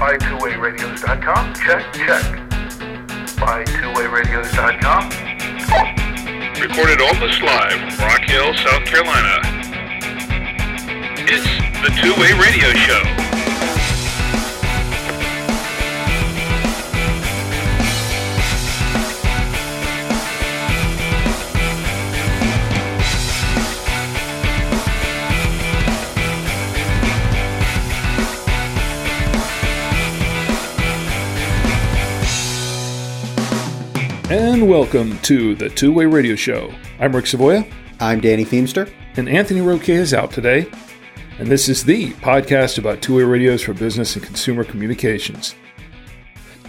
By twowayradios.com. Check, check. By twowayradios.com. Recorded almost live from Rock Hill, South Carolina. It's the Two Way Radio Show. Welcome to the Two Way Radio Show. I'm Rick Savoya. I'm Danny Feemster. And Anthony Roque is out today. And this is the podcast about two way radios for business and consumer communications.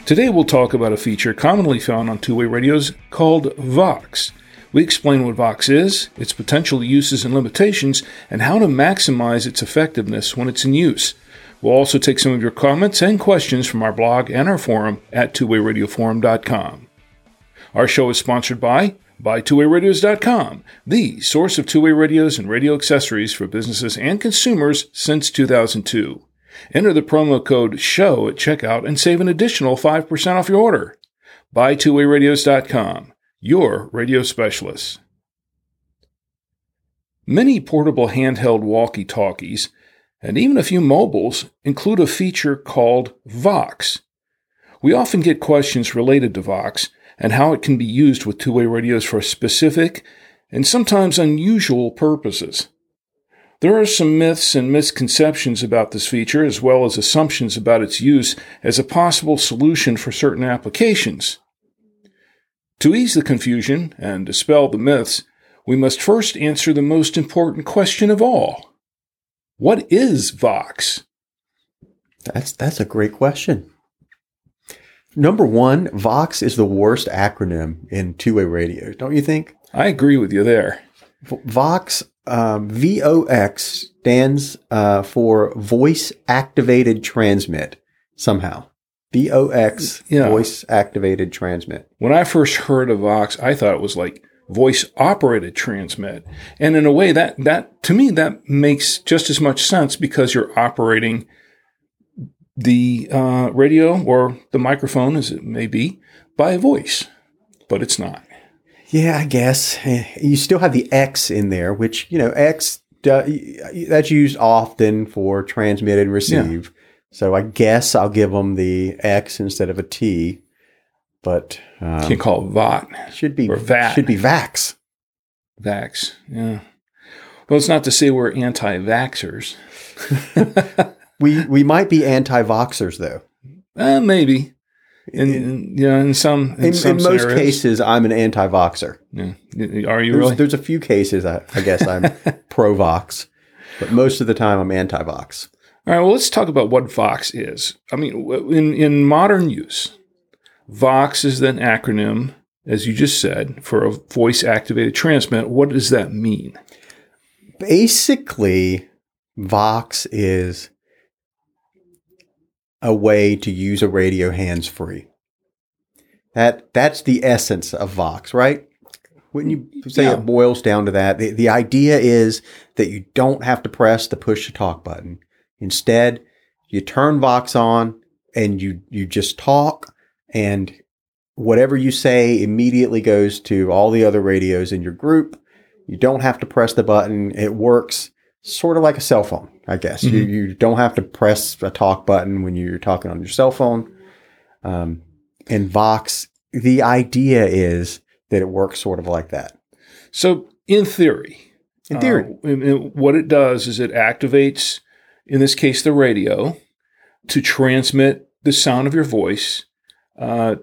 Today we'll talk about a feature commonly found on two way radios called Vox. We explain what Vox is, its potential uses and limitations, and how to maximize its effectiveness when it's in use. We'll also take some of your comments and questions from our blog and our forum at twowayradioforum.com. Our show is sponsored by BuyTwoWayRadios.com, the source of two-way radios and radio accessories for businesses and consumers since 2002. Enter the promo code SHOW at checkout and save an additional 5% off your order. BuyTwoWayRadios.com, your radio specialist. Many portable handheld walkie-talkies and even a few mobiles include a feature called Vox. We often get questions related to Vox, and how it can be used with two way radios for specific and sometimes unusual purposes. There are some myths and misconceptions about this feature, as well as assumptions about its use as a possible solution for certain applications. To ease the confusion and dispel the myths, we must first answer the most important question of all. What is Vox? That's that's a great question. Number one, Vox is the worst acronym in two way radio, don't you think? I agree with you there. Vox, um, VOX stands uh, for voice activated transmit somehow. VOX, yeah. voice activated transmit. When I first heard of Vox, I thought it was like voice operated transmit. And in a way that, that, to me, that makes just as much sense because you're operating the uh, radio or the microphone, as it may be, by voice, but it's not. Yeah, I guess you still have the X in there, which you know X that's used often for transmit and receive. Yeah. So I guess I'll give them the X instead of a T. But um, can't call it VOT. Should be or VAT. Should be VAX. VAX. Yeah. Well, it's not to say we're anti-vaxxers. we we might be anti-voxers though. Uh, maybe. In, in you know, in some in, in, some most cases, I'm an anti-voxer. Yeah. Are you there's, really? There's a few cases I, I guess I'm pro-vox, but most of the time I'm anti-vox. All right. Well, let's talk about what Vox is. I mean, in in modern use, Vox is an acronym, as you just said, for a voice-activated transmit. What does that mean? Basically, Vox is a way to use a radio hands free. That that's the essence of Vox, right? Wouldn't you say yeah. it boils down to that? The, the idea is that you don't have to press the push to talk button. Instead, you turn Vox on and you you just talk and whatever you say immediately goes to all the other radios in your group. You don't have to press the button. It works sort of like a cell phone, I guess. Mm-hmm. You, you don't have to press a talk button when you're talking on your cell phone. Um, and Vox, the idea is that it works sort of like that. So, in theory, in theory, uh, what it does is it activates, in this case, the radio to transmit the sound of your voice. Uh,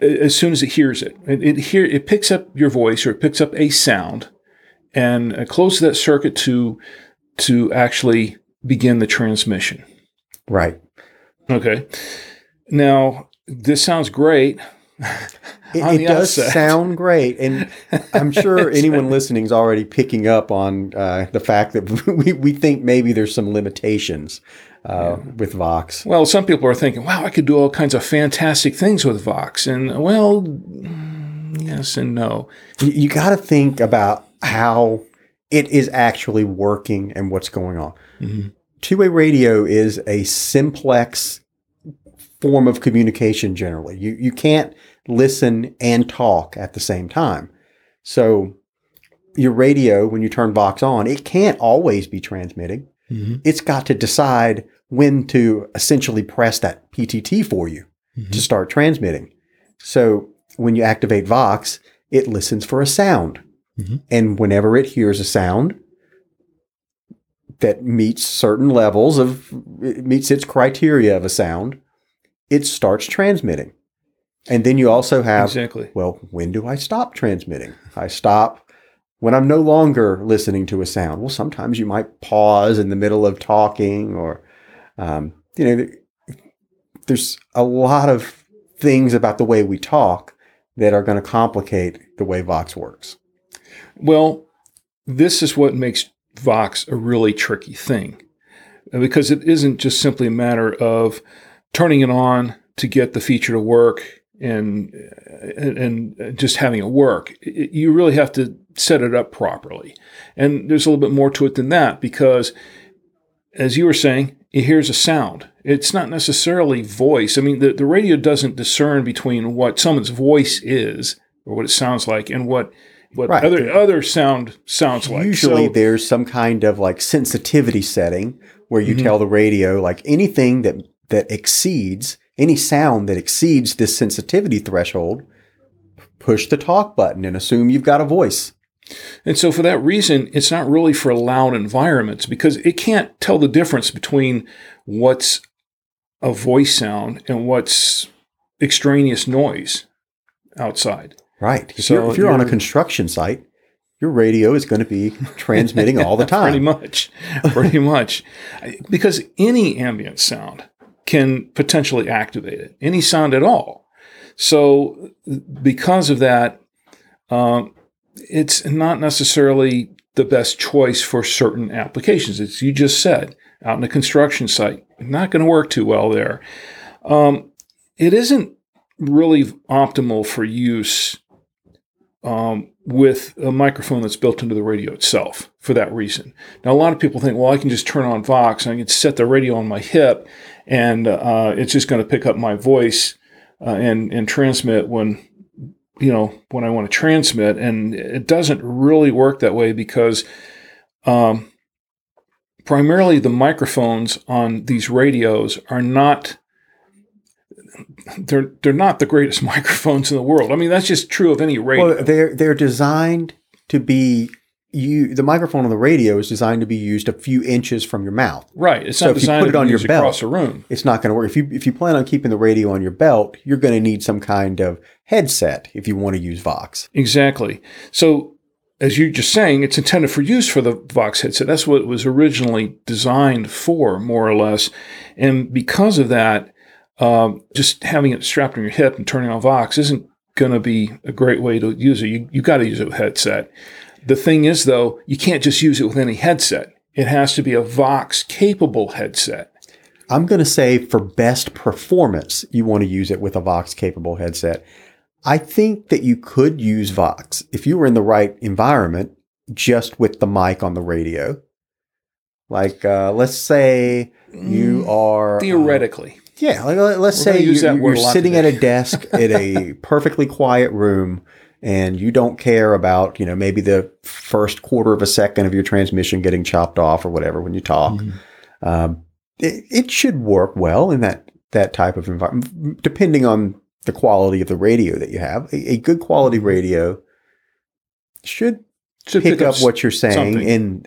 as soon as it hears it, it, it, hear, it picks up your voice or it picks up a sound and closes that circuit to to actually begin the transmission. Right. Okay. Now, this sounds great. It, it does sound great, and I'm sure anyone listening is already picking up on uh, the fact that we, we think maybe there's some limitations uh, yeah. with Vox. Well, some people are thinking, "Wow, I could do all kinds of fantastic things with Vox," and well, yes and no. You, you got to think about how it is actually working and what's going on. Mm-hmm. Two way radio is a simplex form of communication generally. You you can't listen and talk at the same time. So your radio, when you turn Vox on, it can't always be transmitting. It's got to decide when to essentially press that PTT for you to start transmitting. So when you activate Vox, it listens for a sound. Mhm. And whenever it hears a sound that meets certain levels of, it meets its criteria of a sound, it starts transmitting. And then you also have, Exactly. well, when do I stop transmitting? I stop when I'm no longer listening to a sound. Well, sometimes you might pause in the middle of talking or, um, you know, there's a lot of things about the way we talk that are going to complicate the way Vox works. Well, this is what makes Vox a really tricky thing because it isn't just simply a matter of turning it on to get the feature to work and and, just having it work. You really have to set it up properly. And there's a little bit more to it than that because as you were saying, it hears a sound. It's not necessarily voice. I mean, the, the radio doesn't discern between what someone's voice is or what it sounds like and what what Right. other other sound sounds like. Usually So- there's some kind of like sensitivity setting where you Mhm. tell the radio like anything that that exceeds any sound that exceeds this sensitivity threshold, push the talk button and assume you've got a voice. And so, for that reason, it's not really for loud environments because it can't tell the difference between what's a voice sound and what's extraneous noise outside. Right. If So you're, if you're on a construction site, your radio is going to be transmitting all the time. Pretty much. Pretty much. Because any ambient sound can potentially activate it, any sound at all. So, because of that, um, it's not necessarily the best choice for certain applications. As you just said, out in a construction site, not going to work too well there. Um, it isn't really optimal for use um, with a microphone that's built into the radio itself for that reason. Now, a lot of people think, well, I can just turn on Vox and I can set the radio on my hip and uh, it's just going to pick up my voice uh, and, and transmit when, you know, when I want to transmit. And it doesn't really work that way because um, primarily the microphones on these radios are not they're they're not the greatest microphones in the world. I mean, that's just true of any radio. Well, they're they're designed to be you. The microphone on the radio is designed to be used a few inches from your mouth. right. It's so not if you put it on your belt- across a room. It's not going to work. If you if you plan on keeping the radio on your belt, you're going to need some kind of headset if you want to use Vox. Exactly. So, as you're just saying, it's intended for use for the Vox headset. That's what it was originally designed for, more or less. And because of that, um, just having it strapped on your hip and turning on Vox isn't going to be a great way to use it. You you got to use it with headset. The thing is, though, you can't just use it with any headset. It has to be a Vox capable headset. I'm going to say for best performance, you want to use it with a Vox capable headset. I think that you could use Vox if you were in the right environment just with the mic on the radio. Like, uh, let's say you are uh, Theoretically, yeah, like, let- let's We're say you're, you're sitting today. at a desk in a perfectly quiet room and you don't care about, you know, maybe the first quarter of a second of your transmission getting chopped off or whatever when you talk. Mm-hmm. Um, it, it should work well in that, that type of environment, depending on the quality of the radio that you have. A, a good quality radio should should pick, up s- what you're saying something. in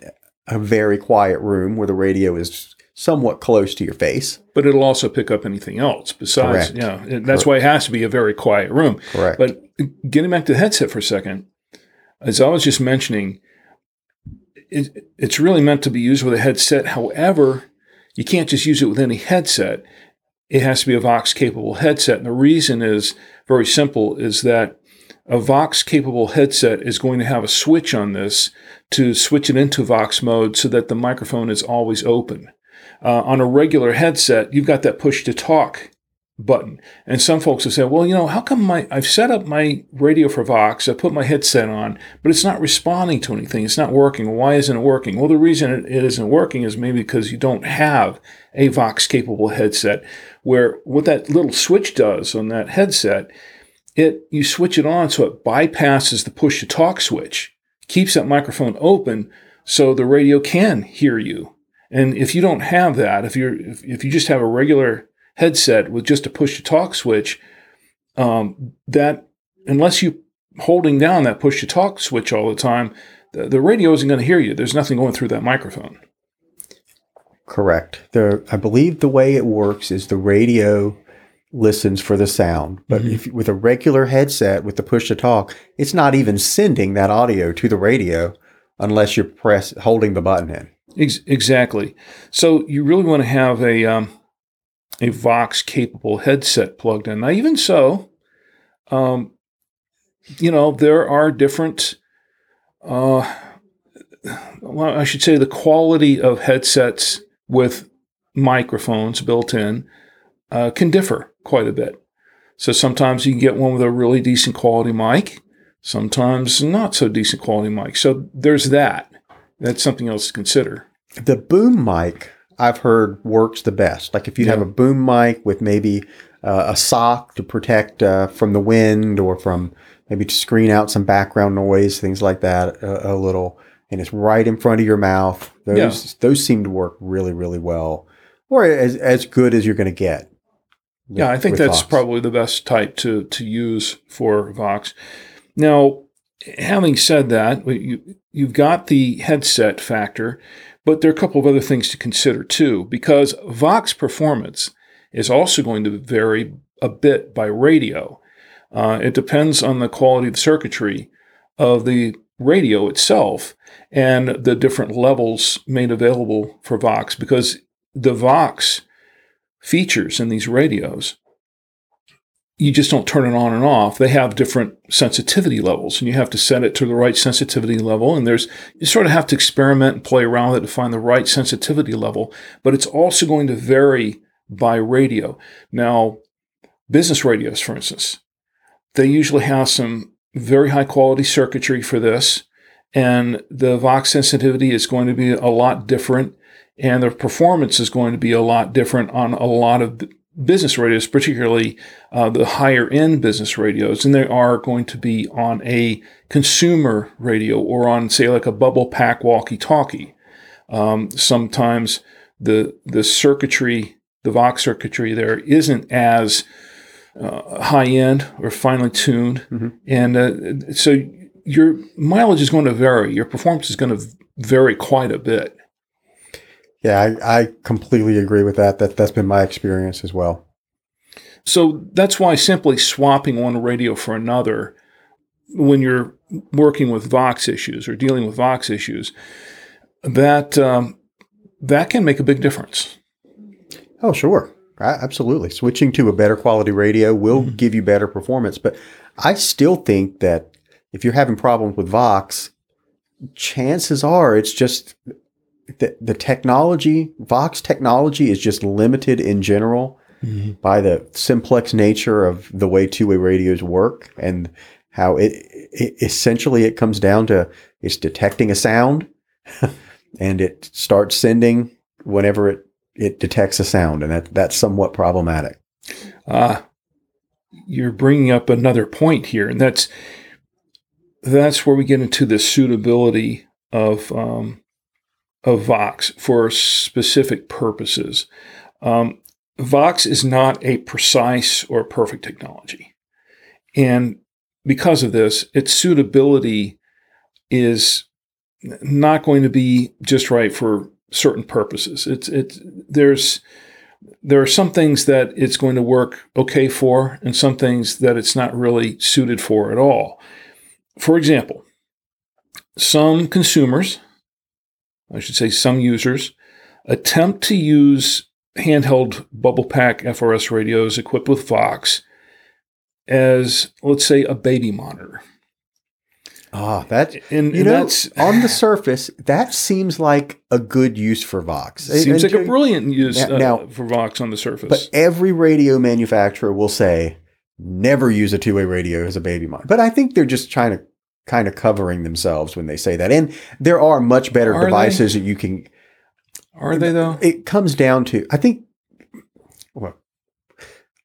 a very quiet room where the radio is somewhat close to your face. but it'll also pick up anything else besides. Correct. Yeah, that's why it has to be a very quiet room. Correct. But getting back to the headset for a second, as I was just mentioning, it, it's really meant to be used with a headset. However, you can't just use it with any headset. It has to be a Vox capable headset. And the reason is very simple is that a Vox capable headset is going to have a switch on this to switch it into Vox mode so that the microphone is always open. Uh, on a regular headset, you've got that push to talk button. And some folks will say, well, you know, how come my I've set up my radio for Vox, I put my headset on, but it's not responding to anything. It's not working. Why isn't it working? Well, the reason it, it isn't working is maybe because you don't have a Vox capable headset where what that little switch does on that headset, it you switch it on so it bypasses the push to talk switch, keeps that microphone open so the radio can hear you. And if you don't have that, if you're if, if you just have a regular headset with just a push to talk switch, um, that unless you holding down that push to talk switch all the time, the, the radio isn't going to hear you. There's nothing going through that microphone. Correct. I believe the way it works is the radio listens for the sound, but mm-hmm. if with a regular headset with the push to talk, it's not even sending that audio to the radio unless you're press holding the button in. Ex- exactly. So you really want to have a um, a Vox capable headset plugged in. Now, even so, um, you know, there are different, uh, well, I should say the quality of headsets with microphones built in uh, can differ quite a bit. So sometimes you can get one with a really decent quality mic, sometimes not so decent quality mic. So there's that. That's something else to consider. The boom mic I've heard works the best. Like if you yeah. have a boom mic with maybe uh, a sock to protect uh, from the wind or from maybe to screen out some background noise, things like that a, a little, and it's right in front of your mouth. Those yeah. those seem to work really really well, or as as good as you're going to get. With, yeah, I think that's Vox. probably the best type to to use for Vox. Now, having said that, you you've got the headset factor. But there are a couple of other things to consider too, because Vox performance is also going to vary a bit by radio. Uh, it depends on the quality of the circuitry of the radio itself and the different levels made available for Vox, because the Vox features in these radios you just don't turn it on and off. They have different sensitivity levels, and you have to set it to the right sensitivity level. And there's you sort of have to experiment and play around with it to find the right sensitivity level. But it's also going to vary by radio. Now, business radios, for instance, they usually have some very high quality circuitry for this, and the Vox sensitivity is going to be a lot different, and the performance is going to be a lot different on a lot of business radios, particularly uh, the higher end business radios, and they are going to be on a consumer radio or on, say, like a bubble pack walkie talkie. Um, sometimes the the circuitry, the Vox circuitry there isn't as uh, high end or finely tuned, mm-hmm. and uh, so your mileage is going to vary. Your performance is going to vary quite a bit. Yeah, I, I completely agree with that. That that's been my experience as well. So that's why simply swapping one radio for another when you're working with Vox issues or dealing with Vox issues, that um, that can make a big difference. Oh, sure. Absolutely. Switching to a better quality radio will mm-hmm. give you better performance. But I still think that if you're having problems with Vox, chances are it's just the, the technology, Vox technology is just limited in general mm-hmm. by the simplex nature of the way two way radios work and how it, it, essentially it comes down to it's detecting a sound and it starts sending whenever it, it detects a sound. And that, that's somewhat problematic. Uh, you're bringing up another point here, and that's that's where we get into the suitability of um, of Vox for specific purposes. Um, Vox is not a precise or perfect technology. And because of this, its suitability is not going to be just right for certain purposes. It's it's there's there are some things that it's going to work okay for and some things that it's not really suited for at all. For example, some consumers I should say some users, attempt to use handheld bubble pack FRS radios equipped with Vox as, let's say, a baby monitor. Ah, that And- you and know, that's- on the surface, that seems like a good use for Vox. Seems And- like a brilliant use Now- uh, now- for Vox on the surface. But every radio manufacturer will say never use a two-way radio as a baby monitor. But I think they're just trying to kind of covering themselves when they say that. And there are much better Are they? devices that you can. Are they though? It comes down to I think. Well,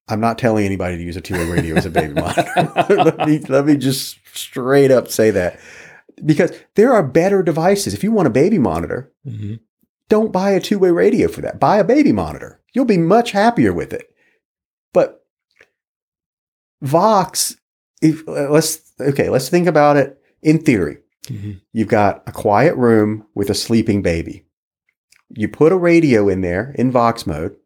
I'm not telling anybody to use a two-way radio as a baby monitor. let me let me just straight up say that because there are better devices. If you want a baby monitor, Mhm. don't buy a two-way radio for that. Buy a baby monitor. You'll be much happier with it. But Vox, if uh, let's okay, let's think about it in theory. Mhm. You've got a quiet room with a sleeping baby. You put a radio in there in Vox mode,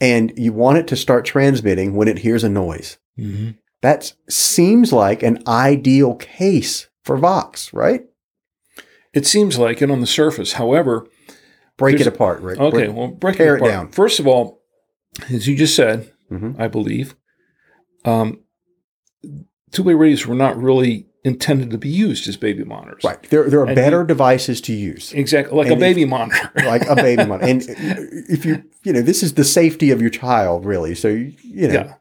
and you want it to start transmitting when it hears a noise. Mhm. That seems like an ideal case for Vox, right? It seems like it on the surface. However, Break it apart, Rick. okay, Break- well, break tear it it down. First of all, as you just said, Mhm. I believe, um, two-way radios were not really intended to be used as baby monitors. Right. There, there are And better you- devices to use. Exactly, like And a if- baby monitor. like a baby monitor. And if you, you know, this is the safety of your child, really. So, you know, Yeah.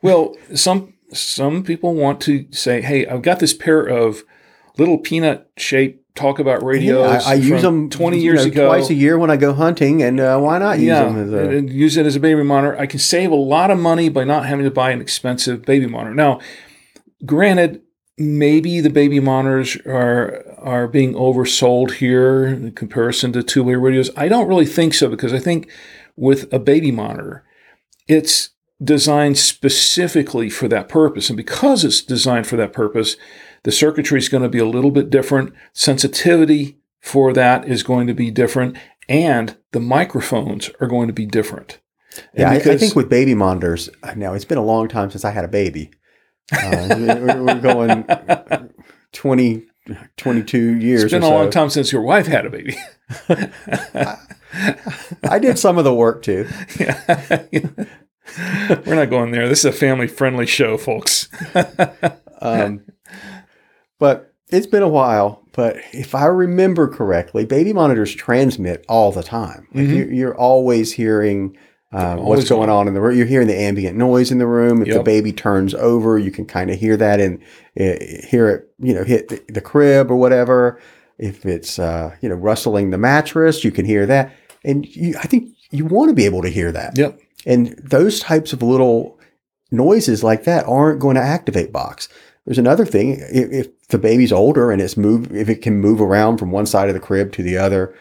Well, some some people want to say, "Hey, I've got this pair of little peanut-shaped Talkabout radios. Yeah, I, I use them twenty you years know, ago twice a year when I go hunting, and uh, why not use yeah, them as a? and use it as a baby monitor. I can save a lot of money by not having to buy an expensive baby monitor. Now, granted, maybe the baby monitors are are being oversold here in comparison to two way radios. I don't really think so because I think with a baby monitor, it's designed specifically for that purpose, and because it's designed for that purpose, the circuitry is going to be a little bit different. Sensitivity for that is going to be different, and the microphones are going to be different. yeah, I, I think with baby monitors. Now it's been a long time since I had a baby. Uh, we're, going 20, 22 years. it's been a so. long time since your wife had a baby. I did some of the work too. Yeah. We're not going there. This is a family friendly show, folks. Um, but it's been a while. But if I remember correctly, baby monitors transmit all the time. Like Mhm. you're, you're always hearing uh, Always what's going on in the room. You're hearing the ambient noise in the room. If the baby turns over, you can kind of hear that and uh, hear it, you know, hit the, the crib or whatever. If it's, uh, you know, rustling the mattress, you can hear that. And you, I think you want to be able to hear that. Yep. And those types of little noises like that aren't going to activate Vox. There's another thing. If, the baby's older and it's move, if it can move around from one side of the crib to the other,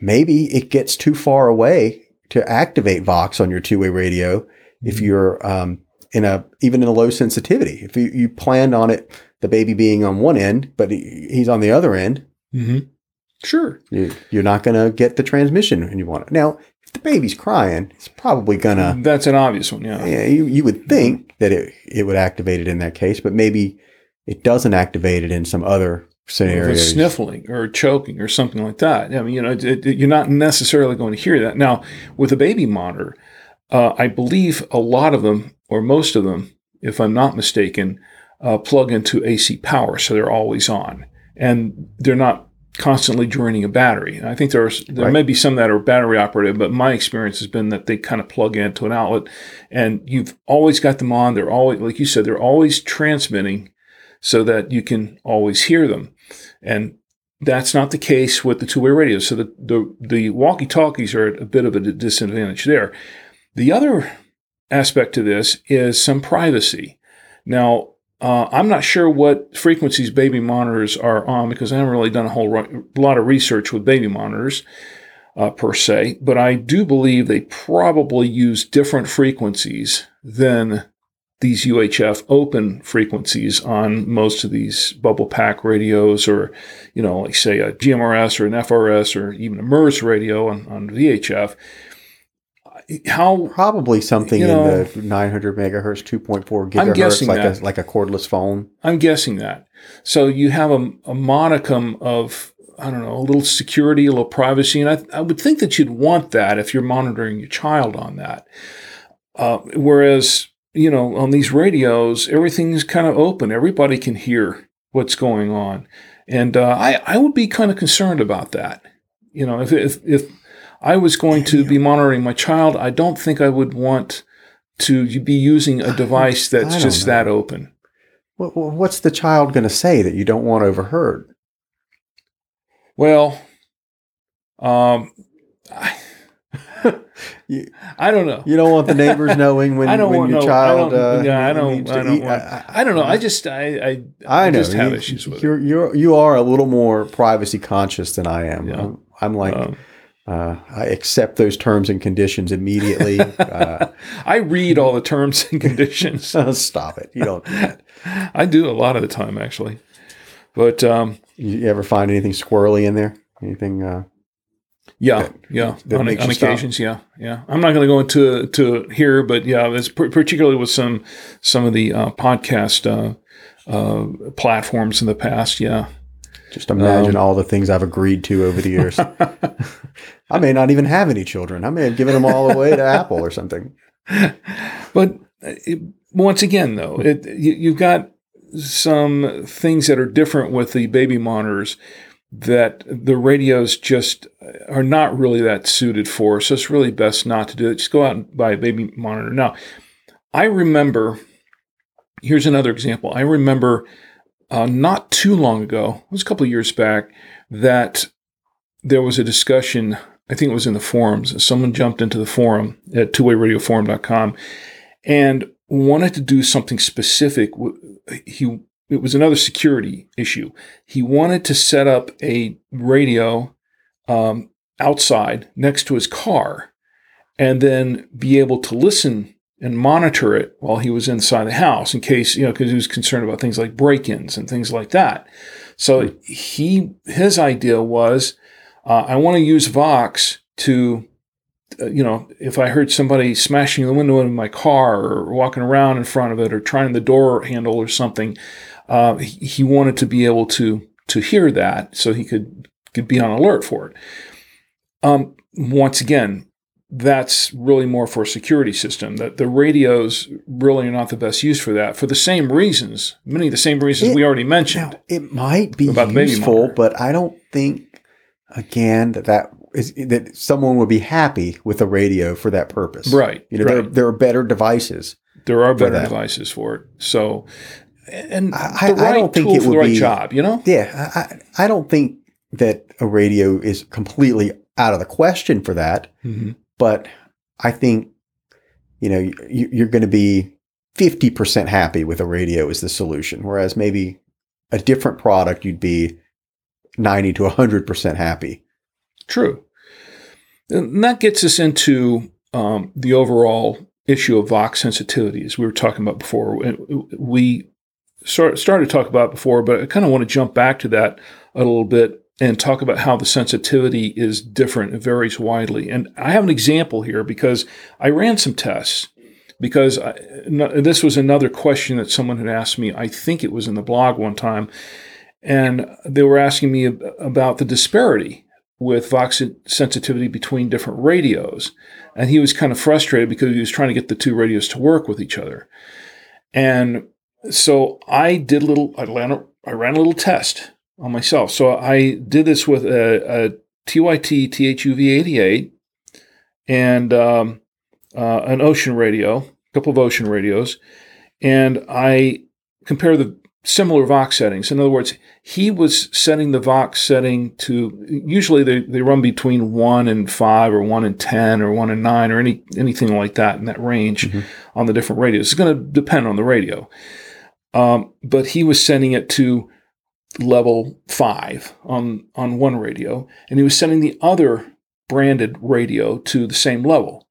maybe it gets too far away to activate Vox on your two-way radio. If you're um, in a even in a low sensitivity, if you, you planned on it, the baby being on one end, but he, he's on the other end, Mm-hmm. Sure. you, you're not going to get the transmission when you want it. Now, if the baby's crying, it's probably to That's an obvious one. Yeah. yeah, you, you would think that it, it would activate it in that case, but maybe it doesn't activate it in some other If scenarios. sniffling or choking or something like that. I mean, you know, it, it- you're not necessarily going to hear that. Now, with a baby monitor, uh, I believe a lot of them, or most of them, if I'm not mistaken, uh, plug into AC power, so they're always on, and they're not constantly draining a battery. And I think there's there Right. may be some that are battery operated, but my experience has been that they kind of plug into an outlet, and you've always got them on. They're always, like you said, they're always transmitting, so that you can always hear them. And that's not the case with the two-way radio. So the the, the walkie-talkies are a bit of a disadvantage there. The other aspect to this is some privacy. Now, uh, I'm not sure what frequencies baby monitors are on because I haven't really done a whole ro- lot of research with baby monitors uh, per se, but I do believe they probably use different frequencies than these UHF open frequencies on most of these bubble pack radios or, you know, like say a GMRS or an FRS or even a MURS radio on, on VHF. How Probably something You know, in the 900 megahertz, 2.4 I'm gigahertz, guessing like that. a like a cordless phone. I'm guessing that. So you have a, a modicum of, I don't know, a little security, a little privacy. And I, I would think that you'd want that if you're monitoring your child on that. Uh, whereas, you know, on these radios, everything's kind of open. Everybody can hear what's going on. And uh, I, I would be kind of concerned about that. You know, if, if, if I was going to be monitoring my child, I don't think I would want to be using a device that's just know. that open. What's the child going to say that you don't want overheard? Well, um, I, You, I don't know. you don't want the neighbors knowing when, I don't when want your no. child. I don't, uh, yeah, I don't. I don't want. I, don't know. I just. I. I, I know. just have you, issues with you're, You're you are a little more privacy conscious than I am. Yeah. I'm, I'm like Um, uh, I accept those terms and conditions immediately. uh, I read all the terms and conditions. stop it. You don't do that. I do a lot of the time, actually. But um, You ever find anything squirrely in there? Anything? Uh, yeah, yeah, that on, on you stop. occasions, yeah, yeah. I'm not going to go into to here, but yeah, it's par- particularly with some some of the uh, podcast uh, uh, platforms in the past. Yeah, just imagine Um, all the things I've agreed to over the years. I may not even have any children. I may have given them all away to Apple or something. But uh, it, once again, though, it, you, you've got some things that are different with the baby monitors that the radios just are not really that suited for. So it's really best not to do it. Just go out and buy a baby monitor. Now, I remember, here's another example. I remember uh, not too long ago, it was a couple of years back, that there was a discussion. I think it was in the forums. Someone jumped into the forum at twowayradioforum.com and wanted to do something specific. He it was another security issue. He wanted to set up a radio um, outside next to his car, and then be able to listen and monitor it while he was inside the house, in case you know, because he was concerned about things like break-ins and things like that. So he his idea was, uh, I want to use Vox to uh, you know, if I heard somebody smashing the window in my car or walking around in front of it or trying the door handle or something, uh, he, he wanted to be able to to hear that so he could could be on alert for it. Um, once again, that's really more for a security system. That the radios really are not the best use for that for the same reasons, many of the same reasons It- we already mentioned. Now, it might be useful, but I don't think, again, that that is that someone would be happy with a radio for that purpose. Right, You know, right. there, there are better devices. There are better devices for it. So, and I- the I don't think it for the right be- job, you know? Yeah, I, I I don't think that a radio is completely out of the question for that, Mm-hmm. But I think, you know, you, you're going to be 50% happy with a radio is the solution, whereas maybe a different product you'd be 90 to 100% happy. True. And that gets us into um, the overall issue of Vox sensitivity, as we were talking about before. We started to talk about before, but I kind of want to jump back to that a little bit and talk about how the sensitivity is different. It varies widely. And I have an example here because I ran some tests. Because I, this was another question that someone had asked me. I think it was in the blog one time. And they were asking me ab- about the disparity with Vox sensitivity between different radios. And he was kind of frustrated because he was trying to get the two radios to work with each other. And so I did a little, I ran a, I ran a little test on myself. So I did this with a, a TYT THUV 88 and um, uh, an Ocean radio, a couple of Ocean radios. And I compare the similar Vox settings. In other words, he was setting the Vox setting to usually they, they run between one and five or one and ten or one and nine or any anything like that in that range on the different radios. It's going to depend on the radio. Um, but he was sending it to level five on on one radio, and he was sending the other branded radio to the same level.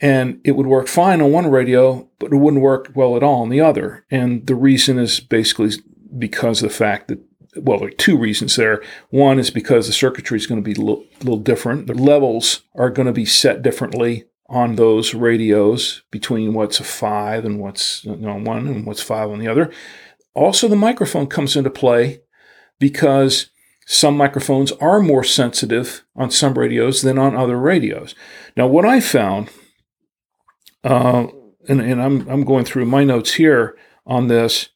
And it would work fine on one radio, but it wouldn't work well at all on the other. And the reason is basically because of the fact that, well, there are two reasons there. One is because the circuitry is going to be a little, little different. The levels are going to be set differently on those radios between what's a five and what's you know, one and what's five on the other. Also, the microphone comes into play because some microphones are more sensitive on some radios than on other radios. Now, what I found, uh, and, and I'm, I'm going through my notes here on this,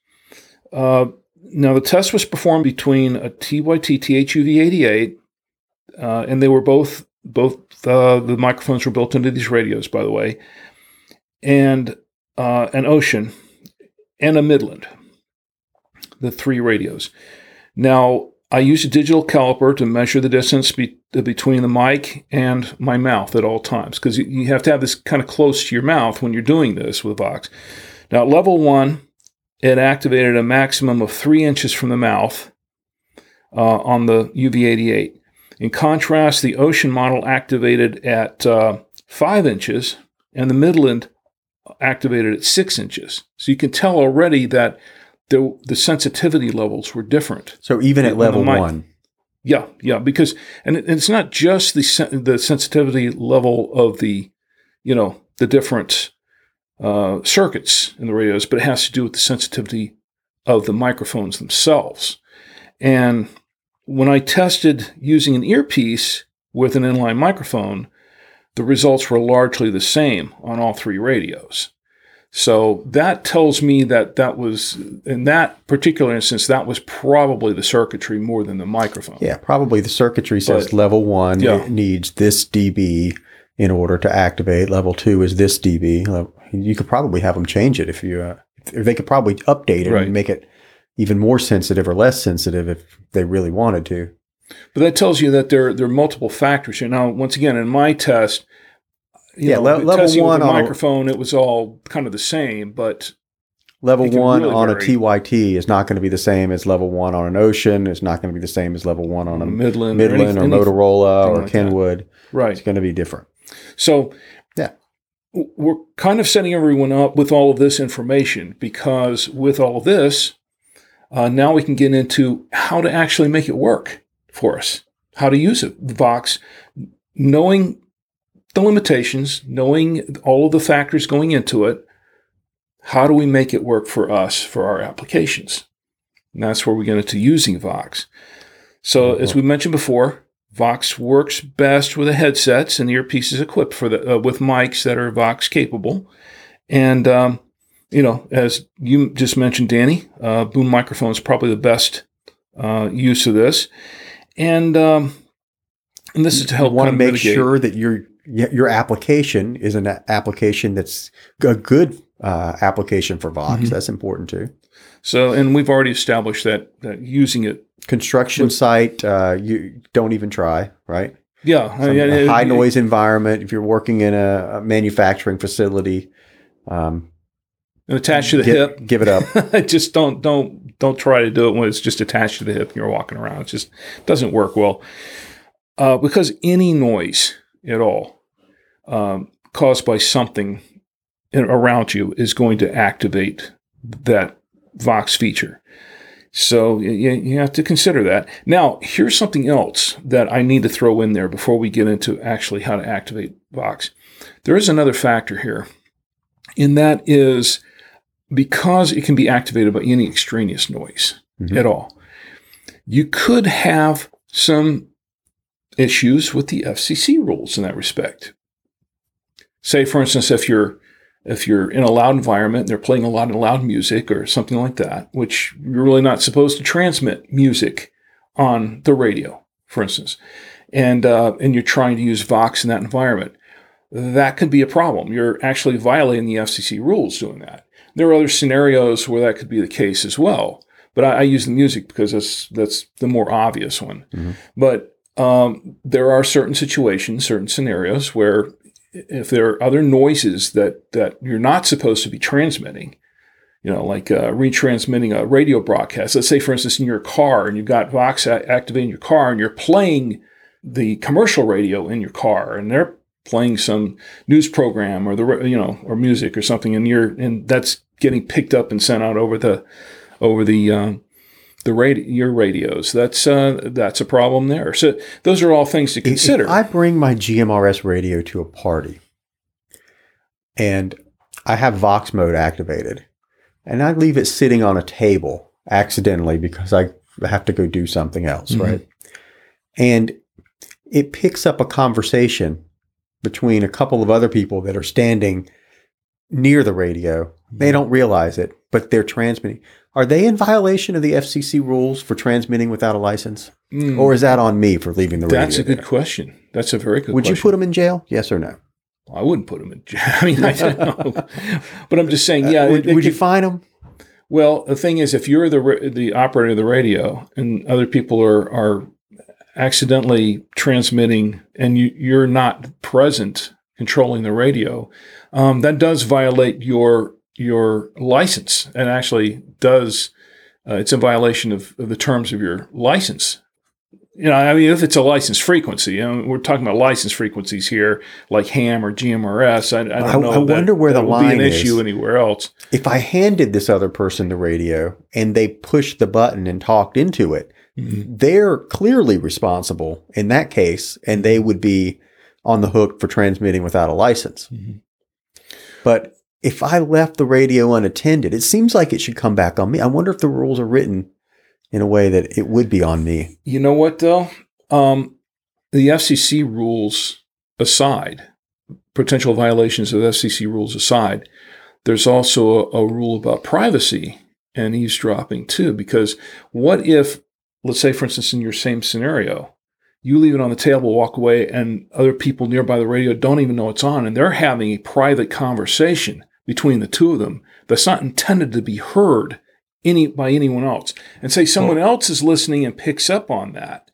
uh, now the test was performed between a TYT THUV88, uh, and they were both both uh, the microphones were built into these radios, by the way, and uh, an Ocean and a Midland. The three radios. Now I use a digital caliper to measure the distance be- between the mic and my mouth at all times because you have to have this kind of close to your mouth when you're doing this with Vox. Now, level one, it activated a maximum of three inches from the mouth uh, on the UV88. In contrast, the Ocean model activated at uh, five inches, and the Midland activated at six inches. So you can tell already that the the sensitivity levels were different. So even at level one. Yeah, yeah, because and it's not just the the sensitivity level of the, you know, the different uh, circuits in the radios, but it has to do with the sensitivity of the microphones themselves. And when I tested using an earpiece with an inline microphone, the results were largely the same on all three radios. So that tells me that that was, in that particular instance, that was probably the circuitry more than the microphone. Yeah, probably the circuitry says But- level one Yeah. needs this dB in order to activate. Level two is this dB. You could probably have them change it if you, uh, if they could probably update it Right. and make it even more sensitive or less sensitive if they really wanted to. But that tells you that there, there are multiple factors here. Now, once again, in my test, Yeah, know, le- level with one on a- microphone, it was all kind of the same, but Level one really on vary. a TYT is not going to be the same as level one on an Ocean. It's not going to be the same as level one on a Midland, Midland or, any- any- Motorola or like that. Kenwood. right. It's going to be different. So, Yeah. we're kind of setting everyone up with all of this information because with all this, uh, now we can get into how to actually make it work for us, how to use it, The Vox, knowing the limitations, knowing all of the factors going into it. How do we make it work for us for our applications? And that's where we get into using Vox. So, as we mentioned before, Vox works best with the headsets and the earpieces equipped for the uh, with mics that are Vox capable. And um, you know, as you just mentioned, Danny, uh, boom microphone is probably the best uh, use of this. And um, and this is to help want to kind of make mitigate- sure that your your application is an application that's a good uh, application for Vox. Mhm. That's important too. So, and we've already established that that using it, Construction With- site, uh, you don't even try, right? yeah, Some- yeah, high yeah, noise environment. If you're working in a, a manufacturing facility, um, and attached to the hip. give it up. just don't don't don't try to do it when it's just attached to the hip and you're walking around. It just doesn't work well uh, because any noise at all um, caused by something in, around you is going to activate that Vox feature. So you, you have to consider that. Now, here's something else that I need to throw in there before we get into actually how to activate Vox. There is another factor here, and that is because it can be activated by any extraneous noise Mhm. at all. You could have some issues with the FCC rules in that respect. Say, for instance, if you're if you're in a loud environment, and they're playing a lot of loud music or something like that, which you're really not supposed to transmit music on the radio, for instance, and uh, and you're trying to use Vox in that environment, that could be a problem. You're actually violating the FCC rules doing that. There are other scenarios where that could be the case as well, but I, I use the music because that's that's the more obvious one. Mhm. But um, there are certain situations, certain scenarios where if there are other noises that that you're not supposed to be transmitting, you know, like uh, retransmitting a radio broadcast. Let's say, for instance, in your car, and you've got Vox activating your car, and you're playing the commercial radio in your car, and they're playing some news program or the you know or music or something, and you're and that's getting picked up and sent out over the over the um, the radio your radios. That's uh, that's a problem there. So those are all things to consider. If I bring my GMRS radio to a party and I have Vox mode activated and I leave it sitting on a table accidentally because I have to go do something else, Mhm. right? And it picks up a conversation between a couple of other people that are standing near the radio. They don't realize it, but they're transmitting. Are they in violation of the FCC rules for transmitting without a license? Or is that on me for leaving the radio? Mm. That's a good there? question. That's a very good question. Would question. you put them in jail? Yes or no? I wouldn't put them in jail. I mean, I don't know. but I'm just saying, yeah. Uh, would it- it would you could- fine them? Well, the thing is, if you're the the operator of the radio and other people are are accidentally transmitting and you, you're not present controlling the radio, um, that does violate your your license and actually does uh, it's in violation of, of the terms of your license. You know, I mean, if it's a license frequency, know, we're talking about license frequencies here, like ham or GMRS. I, I don't I- know. I that- wonder where that the would be an line is. issue anywhere else. If I handed this other person the radio and they pushed the button and talked into it, Mm-hmm. they're clearly responsible in that case, and they would be on the hook for transmitting without a license. Mhm. But if I left the radio unattended, it seems like it should come back on me. I wonder if the rules are written in a way that it would be on me. You know what though? Um, the FCC rules aside, potential violations of FCC rules aside, there's also a, a rule about privacy and eavesdropping too. Because what if, let's say, for instance, in your same scenario, you leave it on the table, walk away, and other people nearby the radio don't even know it's on, and they're having a private conversation between the two of them that's not intended to be heard any by anyone else. And say someone hmm. else is listening and picks up on that.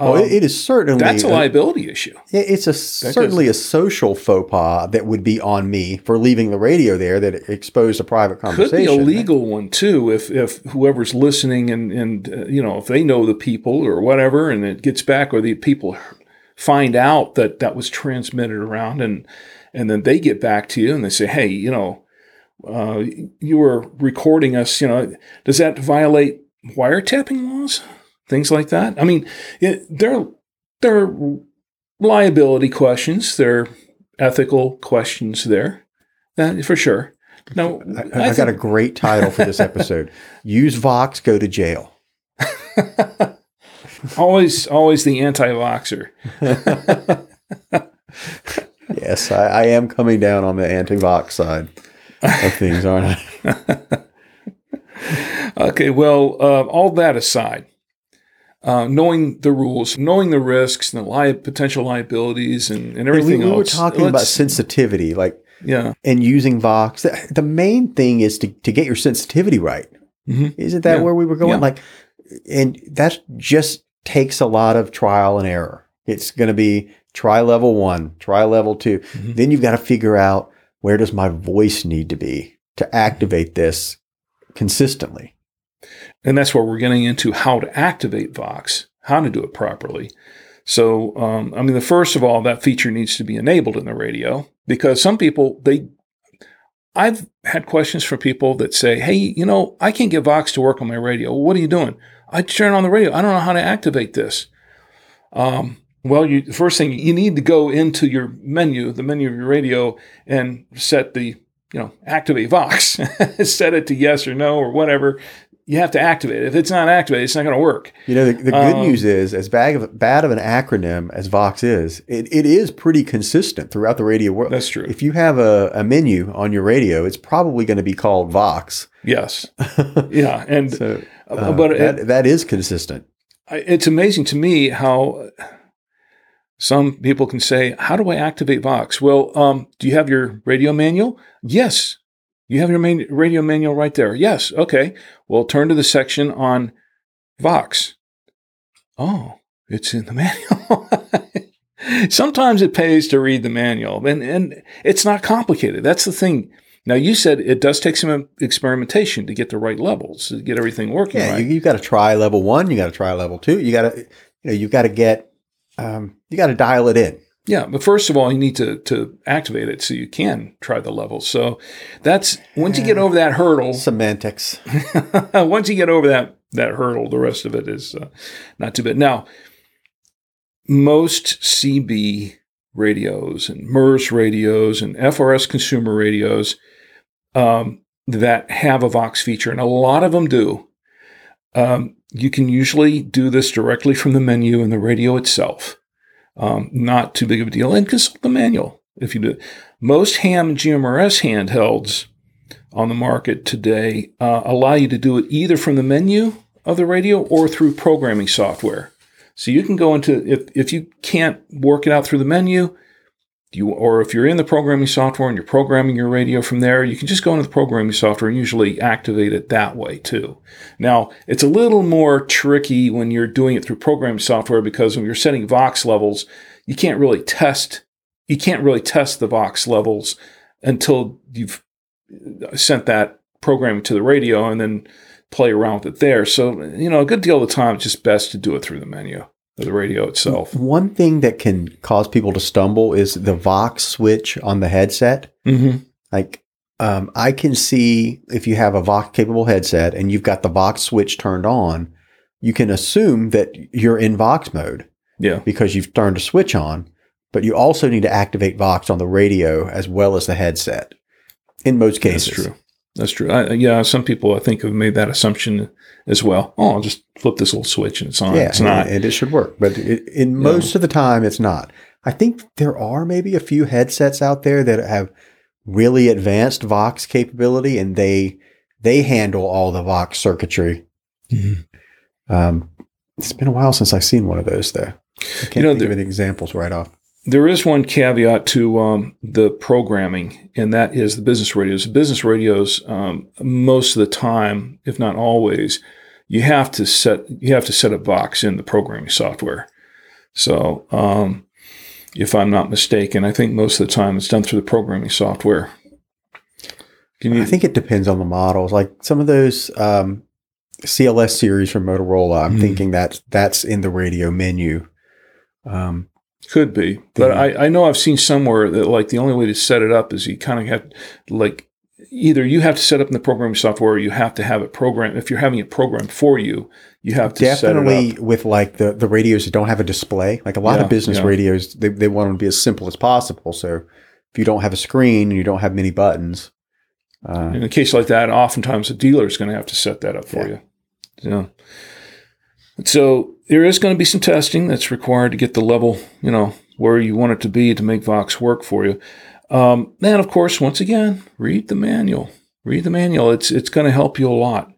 Well, Um, it- is certainly that's a liability issue. It's a certainly a social faux pas that would be on me for leaving the radio there that exposed a private conversation. Could be a legal one too, if if whoever's listening and and uh, you know if they know the people or whatever, and it gets back, or the people find out that that was transmitted around, and and then they get back to you and they say, hey, you know, uh, you were recording us. You know, does that violate wiretapping laws? Things like that. I mean, it, they're they're liability questions. They're ethical questions there, that for sure. Now, I, I got a great title for this episode. Use Vox, go to jail. always always the anti-voxer. Yes, I, I am coming down on the anti-Vox side of things, aren't I? Okay, well, uh, all that aside, uh, knowing the rules, knowing the risks, and the li- potential liabilities, and, and we, everything we were else. talking about let's- sensitivity, like yeah, and using Vox. The, main thing is to, to get your sensitivity right. Mhm. Isn't that Yeah. where we were going? Yeah. Like, and that just takes a lot of trial and error. It's going to be try level one, try level 2 Mhm. Then you've got to figure out where does my voice need to be to activate this consistently. And that's where we're getting into how to activate Vox, how to do it properly. So, um, I mean, the first of all, that feature needs to be enabled in the radio because some people they. I've had questions from people that say, "Hey, you know, I can't get Vox to work on my radio. What are you doing? I turn on the radio. I don't know how to activate this." Um, well, you, the first thing you need to go into your menu, the menu of your radio, and set the you know activate Vox, set it to yes or no or whatever. You have to activate it. If it's not activated, it's not going to work. You know, the, the good Um, news is, as bad of, bad of an acronym as Vox is, it, it is pretty consistent throughout the radio world. That's true. If you have a, a menu on your radio, it's probably going to be called Vox. Yes, yeah, and So, uh, uh, but it, that, that is consistent. It's amazing to me how some people can say, "How do I activate Vox?" Well, um, do you have your radio manual? Yes, you have your main radio manual right there. Yes, okay. Well, turn to the section on Vox. Oh, it's in the manual. Sometimes it pays to read the manual, and and it's not complicated. That's the thing. Now, you said it does take some experimentation to get the right levels, to get everything working Yeah, right. you, you got to try level one. You got to try level two. You got to, you know, you've got to get, um, you got to dial it in. Yeah, but first of all, you need to to activate it so you can try the levels. So that's once you get over that hurdle. Semantics. once you get over that that hurdle, the rest of it is uh, not too bad. Now, most CB radios and MURS radios and FRS consumer radios um, that have a Vox feature, and a lot of them do. Um, you can usually do this directly from the menu in the radio itself. Um, not too big of a deal. And consult the manual. if you do. Most ham GMRS handhelds on the market today uh, allow you to do it either from the menu of the radio or through programming software. So you can go into if if you can't work it out through the menu, you or if you're in the programming software and you're programming your radio from there, you can just go into the programming software and usually activate it that way too. Now, it's a little more tricky when you're doing it through programming software because when you're setting Vox levels, you can't really test you can't really test the Vox levels until you've sent that programming to the radio and then play around with it there. So, you know, a good deal of the time it's just best to do it through the menu the radio itself. One thing that can cause people to stumble is the Vox switch on the headset. Mm-hmm. Like, um, I can see if you have a Vox capable headset and you've got the Vox switch turned on, you can assume that you're in Vox mode Yeah. because you've turned a switch on, but you also need to activate Vox on the radio as well as the headset in most That's cases. true. That's true. I, yeah, some people I think have made that assumption as well. Oh, I'll just flip this little switch and it's on. Yeah, it's not. and it should work, but it, in most of the time, it's not. I think there are maybe a few headsets out there that have really advanced Vox capability, and they they handle all the Vox circuitry. Mhm. Um, it's been a while since I've seen one of those, though. I can't You know, think the- of any examples right off. There is one caveat to um, the programming, and that is the business radios. The business radios, um, most of the time, if not always, you have to set you have to set a box in the programming software. So, um, if I'm not mistaken, I think most of the time it's done through the programming software. Can you? I think it depends on the models. Like some of those um, CLS series from Motorola, I'm Mhm. thinking that that's in the radio menu. Um, Could be, but I, I know I've seen somewhere that like the only way to set it up is you kind of have like either you have to set up in the programming software or you have to have it programmed. If you're having it programmed for you, you have to set it definitely with like the, the radios that don't have a display like a lot Yeah, of business yeah. radios they, they want them to be as simple as possible so if you don't have a screen and you don't have many buttons uh, In a case like that, oftentimes the dealer is going to have to set that up for Yeah. you. Yeah. So there is going to be some testing that's required to get the level, you know, where you want it to be to make Vox work for you. Um, and of course, once again, read the manual. Read the manual. It's it's going to help you a lot.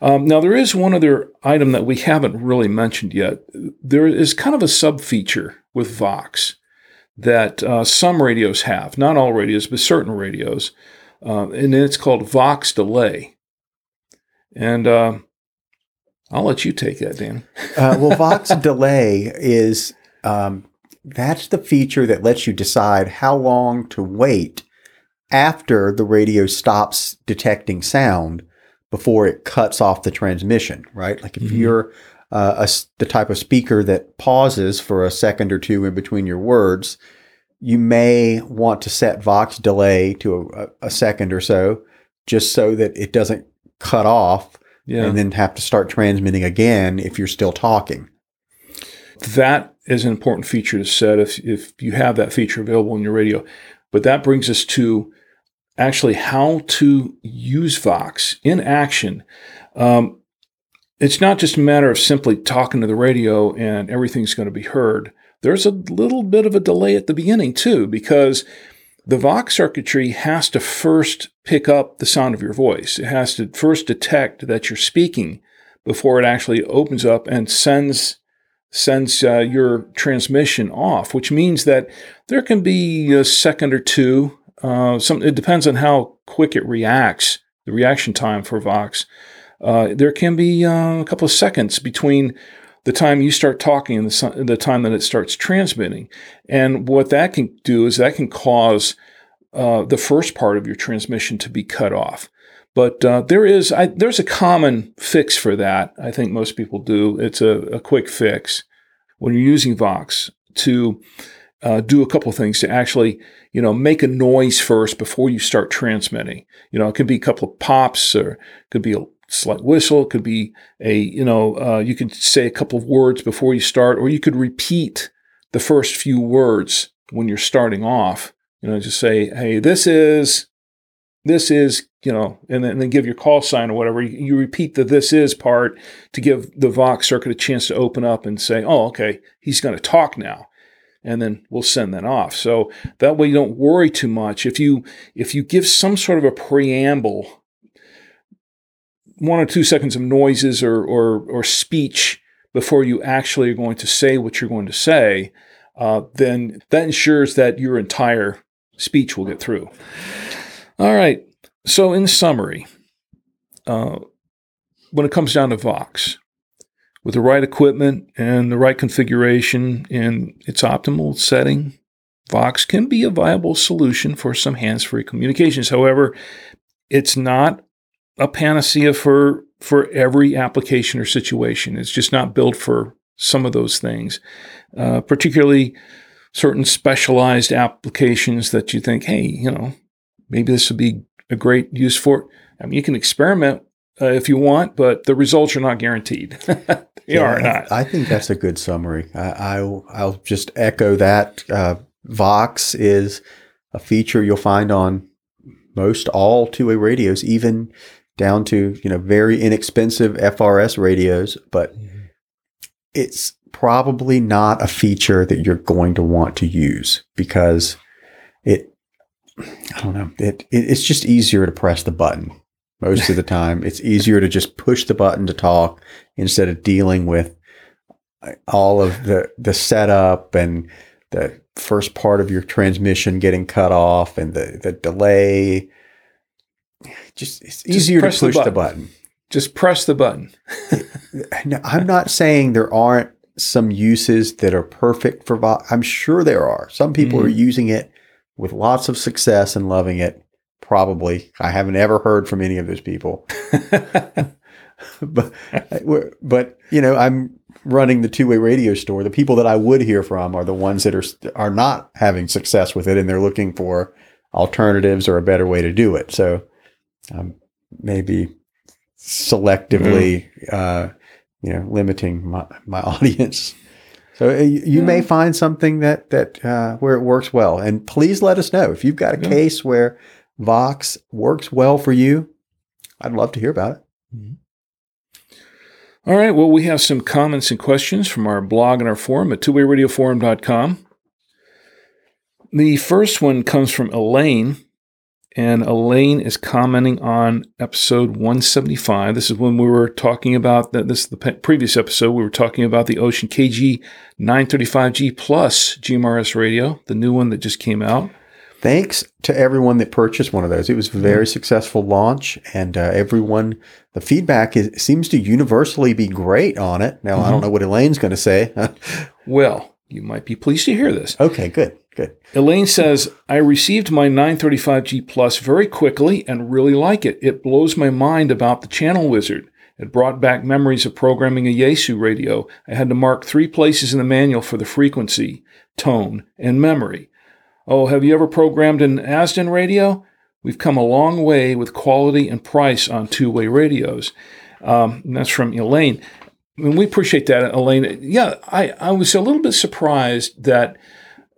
Um, now there is one other item that we haven't really mentioned yet. There is kind of a sub feature with Vox that uh, some radios have, not all radios, but certain radios, uh, and it's called Vox delay. And uh, I'll let you take that, Dan. uh, well vox delay is um, that's the feature that lets you decide how long to wait after the radio stops detecting sound before it cuts off the transmission right like if Mhm. you're uh, a the type of speaker that pauses for a second or two in between your words you may want to set vox delay to a, a second or so just so that it doesn't cut off Yeah. and then have to start transmitting again if you're still talking. that is an important feature to set if, if you have that feature available in your radio. But that brings us to actually how to use Vox in action. Um, it's not just a matter of simply talking to the radio and everything's going to be heard. There's a little bit of a delay at the beginning, too, because the Vox circuitry has to first pick up the sound of your voice. It has to first detect that you're speaking before it actually opens up and sends sends uh, your transmission off, which means that there can be a second or two. Uh, some it depends on how quick it reacts. The reaction time for Vox. Uh, there can be uh, a couple of seconds between the time you start talking and the, the time that it starts transmitting. And what that can do is that can cause uh, the first part of your transmission to be cut off. But uh, there is I, there's a common fix for that. I think most people do. It's a, a quick fix when you're using Vox to uh, do a couple things to actually you know make a noise first before you start transmitting. You know, it could be a couple of pops or it could be a slight whistle. It could be a you know uh, you could say a couple of words before you start, or you could repeat the first few words when you're starting off. You know, just say, "Hey, this is." This is, you know, and then, and then give your call sign or whatever. You, you repeat the this is part to give the Vox circuit a chance to open up and say, oh, okay, he's going to talk now. and then we'll send that off. So that way you don't worry too much. If you if you give some sort of a preamble, one or two seconds of noises or or, or speech before you actually are going to say what you're going to say, uh, then that ensures that your entire speech will get through. All right. So in summary, uh, when it comes down to Vox, with the right equipment and the right configuration in its optimal setting, Vox can be a viable solution for some hands free communications. However, it's not a panacea for, for every application or situation. It's just not built for some of those things, uh, particularly certain specialized applications that you think, hey, you know, maybe this would be a great use for. it. I mean, you can experiment uh, if you want, but the results are not guaranteed. they yeah, are not. I, I, think that's a good summary. I, will I'll just echo that. Uh, Vox is a feature you'll find on most all two-way radios, even down to you know very inexpensive FRS radios. But mm-hmm. it's probably not a feature that you're going to want to use because it. I don't know. It, it it's just easier to press the button most of the time. It's easier to just push the button to talk instead of dealing with all of the the setup and the first part of your transmission getting cut off and the the delay. Just it's easier just to push the button. the button. Just press the button. I'm not saying there aren't some uses that are perfect for. I'm sure there are. Some people mm-hmm. are using it with lots of success and loving it. Probably. I haven't ever heard from any of those people. but but you know, I'm running the two-way radio store. The people that I would hear from are the ones that are are not having success with it and they're looking for alternatives or a better way to do it. So um, maybe selectively mm-hmm. uh, you know, limiting my, my audience. So uh, you, you yeah. may find something that that uh, where it works well, and please let us know if you've got a yeah. case where Vox works well for you, I'd love to hear about it. Mm-hmm. All right. Well, we have some comments and questions from our blog and our forum at twowayradioforum.com. The first one comes from Elaine, and Elaine is commenting on episode 175. This is when we were talking about that. This is the previous episode. We were talking about the Wouxun KG 935G Plus GMRS radio, the new one that just came out thanks to everyone that purchased one of those. It was a very mm-hmm. successful launch, and uh, everyone, the feedback is, seems to universally be great on it. Now, mm-hmm. I don't mm-hmm. know what Elaine's going to say. well, you might be pleased to hear this. Okay, good, good. Elaine says, I received my 935G Plus very quickly and really like it. It blows my mind about the channel wizard. It brought back memories of programming a Yaesu radio. I had to mark three places in the manual for the frequency, tone, and memory. Oh, have you ever programmed an Azden radio? We've come a long way with quality and price on two way radios. Um, that's from Elaine. And we appreciate that, Elaine. Yeah, I, I was a little bit surprised that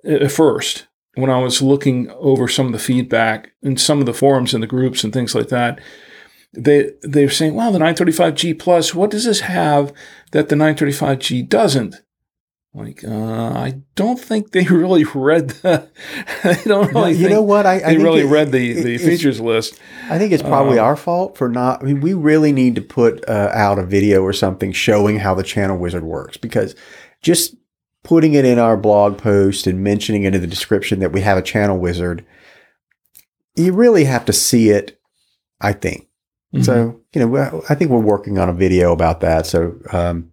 at first, when I was looking over some of the feedback in some of the forums and the groups and things like that, they they're saying, "Well, the 935G plus, what does this have that the 935G doesn't?" Like, uh, I don't think they really read the. they don't really. You know what? I, I they really it, read the, the features list. I think it's probably um, our fault for not. I mean, we really need to put uh, out a video or something showing how the channel wizard works because just putting it in our blog post and mentioning it in the description that we have a channel wizard, you really have to see it. I think. Mm-hmm. So you know, I think we're working on a video about that. So. Um,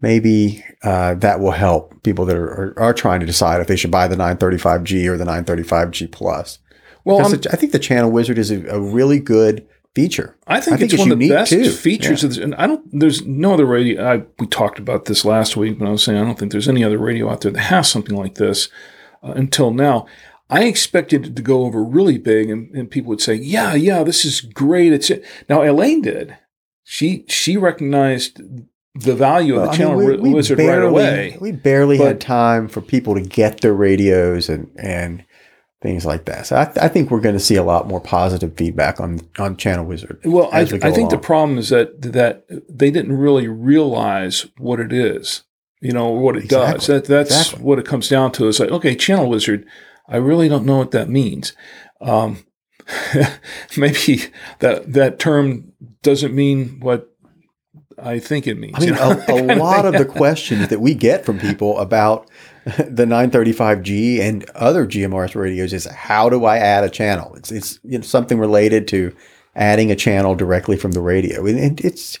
maybe uh, that will help people that are, are, are, trying to decide if they should buy the 935G or the 935G Plus. Well, I think the Channel Wizard is a, a really good feature. I think, I think it's, it's, one of the best too. features yeah. of this. And I don't, there's no other radio. I, we talked about this last week when I was saying I don't think there's any other radio out there that has something like this uh, until now. I expected it to go over really big and, and people would say, yeah, yeah, this is great. It's it. Now, Elaine did. She, she recognized the value well, of the channel mean, we, we wizard barely, right away. We barely but, had time for people to get their radios and and things like that. So I, th- I think we're going to see a lot more positive feedback on on Channel Wizard. Well, I, we I think the problem is that that they didn't really realize what it is. you know, what it Exactly. does. That, that's Exactly. what it comes down to. It's like, okay, channel wizard. I really don't know what that means. Um, maybe that that term doesn't mean what I think it means. I mean, you know, a, a lot thing. of the questions that we get from people about the 935G and other GMRS radios is how do I add a channel? It's it's you know, something related to adding a channel directly from the radio, and, it's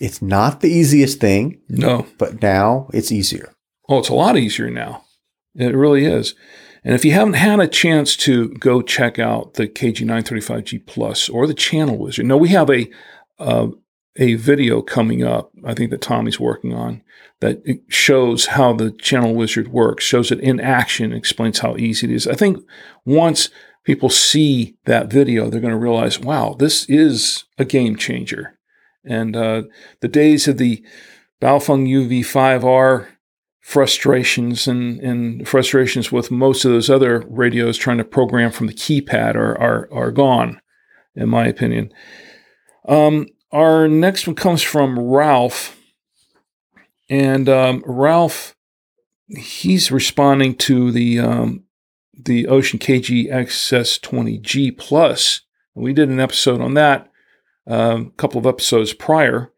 it's not the easiest thing, no, but now it's easier. Oh, it's a lot easier now. It really is. And if you haven't had a chance to go check out the KG935G Plus or the Channel Wizard, no, we have a uh, a video coming up. I think that Tommy's working on that shows how the Channel Wizard works, shows it in action, explains how easy it is. I think once people see that video, they're going to realize, wow, this is a game changer. And uh, the days of the Baofeng UV5R frustrations and, and frustrations with most of those other radios trying to program from the keypad are, are, are gone, in my opinion. Um, our next one comes from Ralph. And um, Ralph, he's responding to the um, the Wouxun KG XS20G Plus. We did an episode on that um, a couple of episodes prior.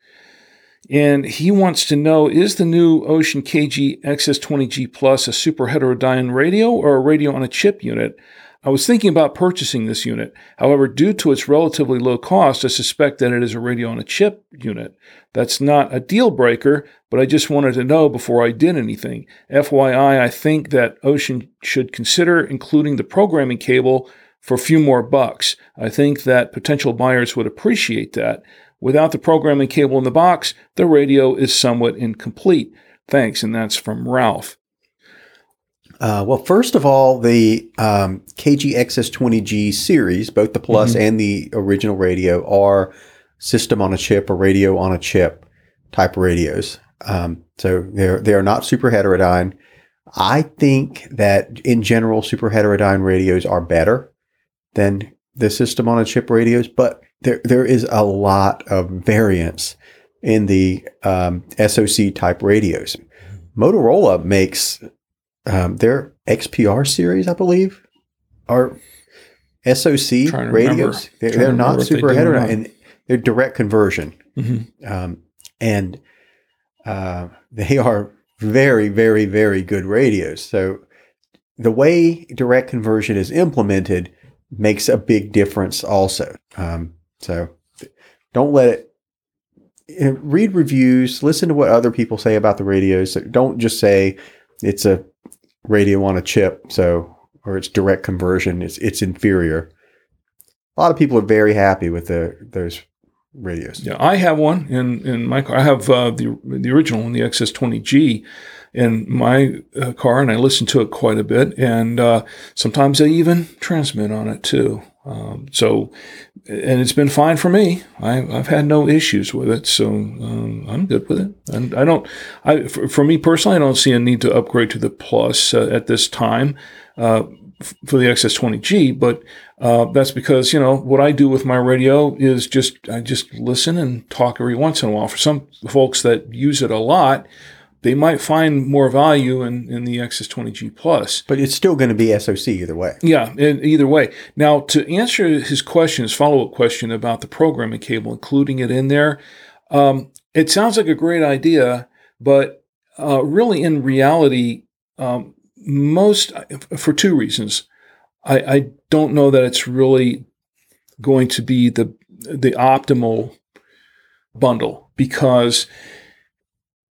And he wants to know is the new Wouxun KG XS20G Plus a super heterodyne radio or a radio on a chip unit? I was thinking about purchasing this unit. However, due to its relatively low cost, I suspect that it is a radio on a chip unit. That's not a deal breaker, but I just wanted to know before I did anything. FYI, I think that Wouxun should consider including the programming cable for a few more bucks. I think that potential buyers would appreciate that. Without the programming cable in the box, the radio is somewhat incomplete. Thanks, and that's from Ralph. Uh, well, first of all, the um, KG XS20G series, both the Plus and the original radio, are system on a chip or radio on a chip type radios. Um, so they're they are not super heterodyne. I think that in general, super heterodyne radios are better than the system on a chip radios, but there there is a lot of variance in the um, SOC type radios. Motorola makes um, their XPR series, I believe, are SOC radios. They're, they're not super do or not. heterodyne, and they're direct conversion, Mm-hmm. um, and uh, they are very, very, very good radios. So the way direct conversion is implemented makes a big difference, also. Um, so don't let it. Read reviews, listen to what other people say about the radios. Don't just say it's a radio on a chip, so or it's direct conversion. It's it's inferior. A lot of people are very happy with the those radios. Yeah, I have one in, in my car. I have uh, the the original one, the XS20G, in my uh, car, and I listen to it quite a bit. And uh, sometimes I even transmit on it too. Um, so, and it's been fine for me. I, I've had no issues with it, so um, I'm good with it. And I don't. I for, for me personally, I don't see a need to upgrade to the Plus uh, at this time. Uh, for the XS20G, but uh, that's because you know what I do with my radio is just I just listen and talk every once in a while. For some folks that use it a lot, they might find more value in, in the XS20G Plus. But it's still going to be SOC either way. Yeah, in, either way. Now, to answer his question, his follow up question about the programming cable, including it in there, um, it sounds like a great idea, but uh, really, in reality, um, most for two reasons. I, I don't know that it's really going to be the the optimal bundle because,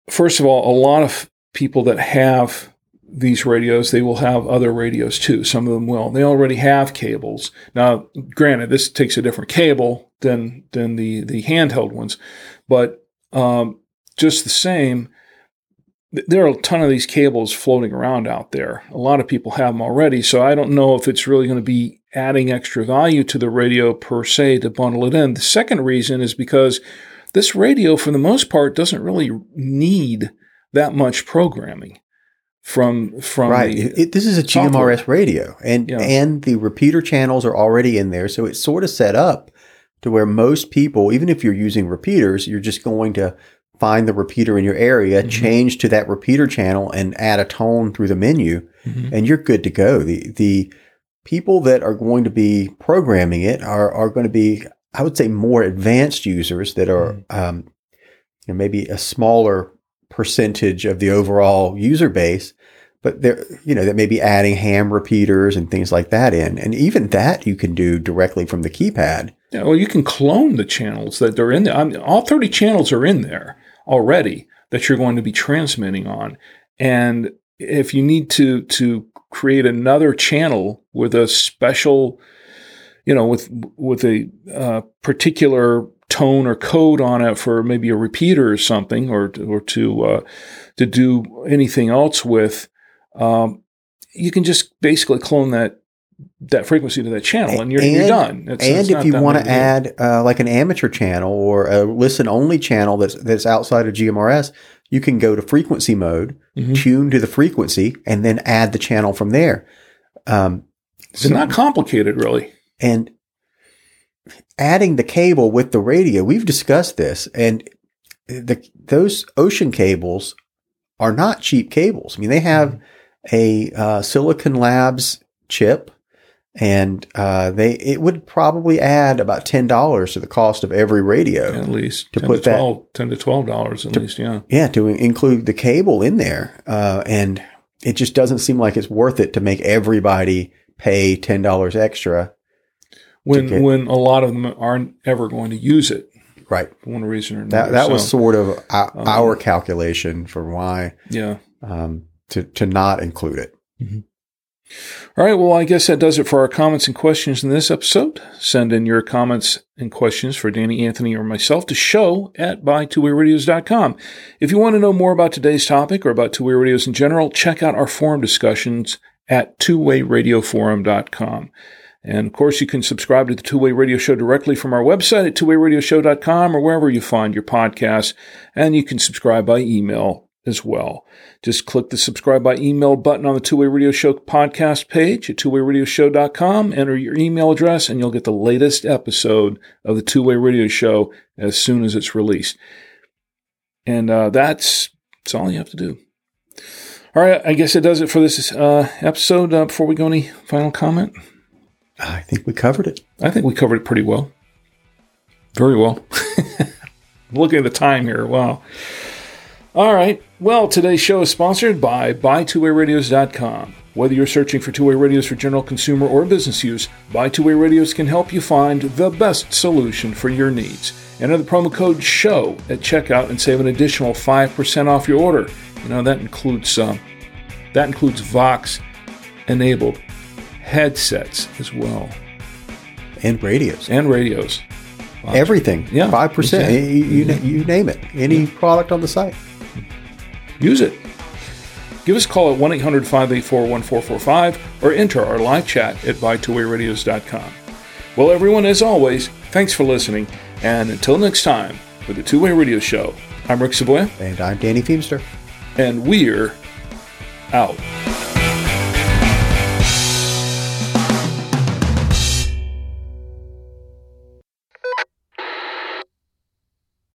first of all, a lot of people that have these radios, they will have other radios too. Some of them will. They already have cables. Now, granted, this takes a different cable than than the the handheld ones, but um, just the same, there are a ton of these cables floating around out there. A lot of people have them already, so I don't know if it's really going to be adding extra value to the radio per se to bundle it in. The second reason is because this radio, for the most part, doesn't really need that much programming from from right. the It, this is a software. GMRS radio, and Yeah. and the repeater channels are already in there, so it's sort of set up to where most people, even if you're using repeaters, you're just going to find the repeater in your area, mm-hmm. change to that repeater channel, and add a tone through the menu, mm-hmm. and you're good to go. The the people that are going to be programming it are are going to be, I would say, more advanced users that are um, you know, maybe a smaller percentage of the overall user base. But they're, you know, that may be adding ham repeaters and things like that in. And even that you can do directly from the keypad. Yeah, well, you can clone the channels that they're in there. I mean, all 30 channels are in there already that you're going to be transmitting on. And if you need to to create another channel with a special, you know, with with a uh, particular tone or code on it for maybe a repeater or something, or or to uh, to do anything else with, um, you can just basically clone that that frequency to that channel, and you're, you're done. It's- and it's if you want to add uh, like an amateur channel or a listen only channel that's that's outside of GMRS, you can go to frequency mode, Mhm. tune to the frequency, and then add the channel from there. Um, It's not complicated, really. And adding the cable with the radio, we've discussed this, and the those Wouxun cables are not cheap cables. I mean, they have a uh, Silicon Labs chip, and uh, they it would probably add about ten dollars to the cost of every radio. At least To 10 put to that- 12, 10 to twelve dollars at least. Yeah, Yeah, to include the cable in there, uh, and it just doesn't seem like it's worth it to make everybody pay ten dollars extra. When get- when a lot of them aren't ever going to use it Right. for one reason or another. That that was sort of our, our calculation for why yeah. um, to to not include it. All right. Well, I guess that does it for our comments and questions in this episode. Send in your comments and questions for Danny, Anthony, or myself to show at buy2wayradios.com. If you want to know more about today's topic or about two-way radios in general, check out our forum discussions at twowayradioforum.com. And of course, you can subscribe to the Two Way Radio Show directly from our website at twowayradioshow.com or wherever you find your podcasts. And you can subscribe by email as well. Just click the subscribe by email button on the Two Way Radio Show podcast page at twowayradioshow.com, enter your email address, and you'll get the latest episode of the Two Way Radio Show as soon as it's released. And uh, that's, that's all you have to do. All right, I guess it does it for this uh, episode. Uh, before we go, any final comment? I think we covered it. I think we covered it pretty well. Very well. Looking at the time here. Wow. All right. Well, today's show is sponsored by BuyTwoWayRadios.com. Whether you're searching for two-way radios for general consumer or business use, Buy Two-Way Radios can help you find the best solution for your needs. Enter the promo code SHOW at checkout and save an additional 5% off your order. You know, that includes um, that includes Vox enabled headsets as well And radios, and radios. everything. Yeah, five percent. You, you, mm-hmm. you name it. Any product on the site. Use it. Give us a call at 1 800 584 1445 or enter our live chat at buy2wayradios.com. Well, everyone, as always, thanks for listening. And until next time, for the Two Way Radio Show, I'm Rick Saboya, And I'm Danny Feemster. and we're out.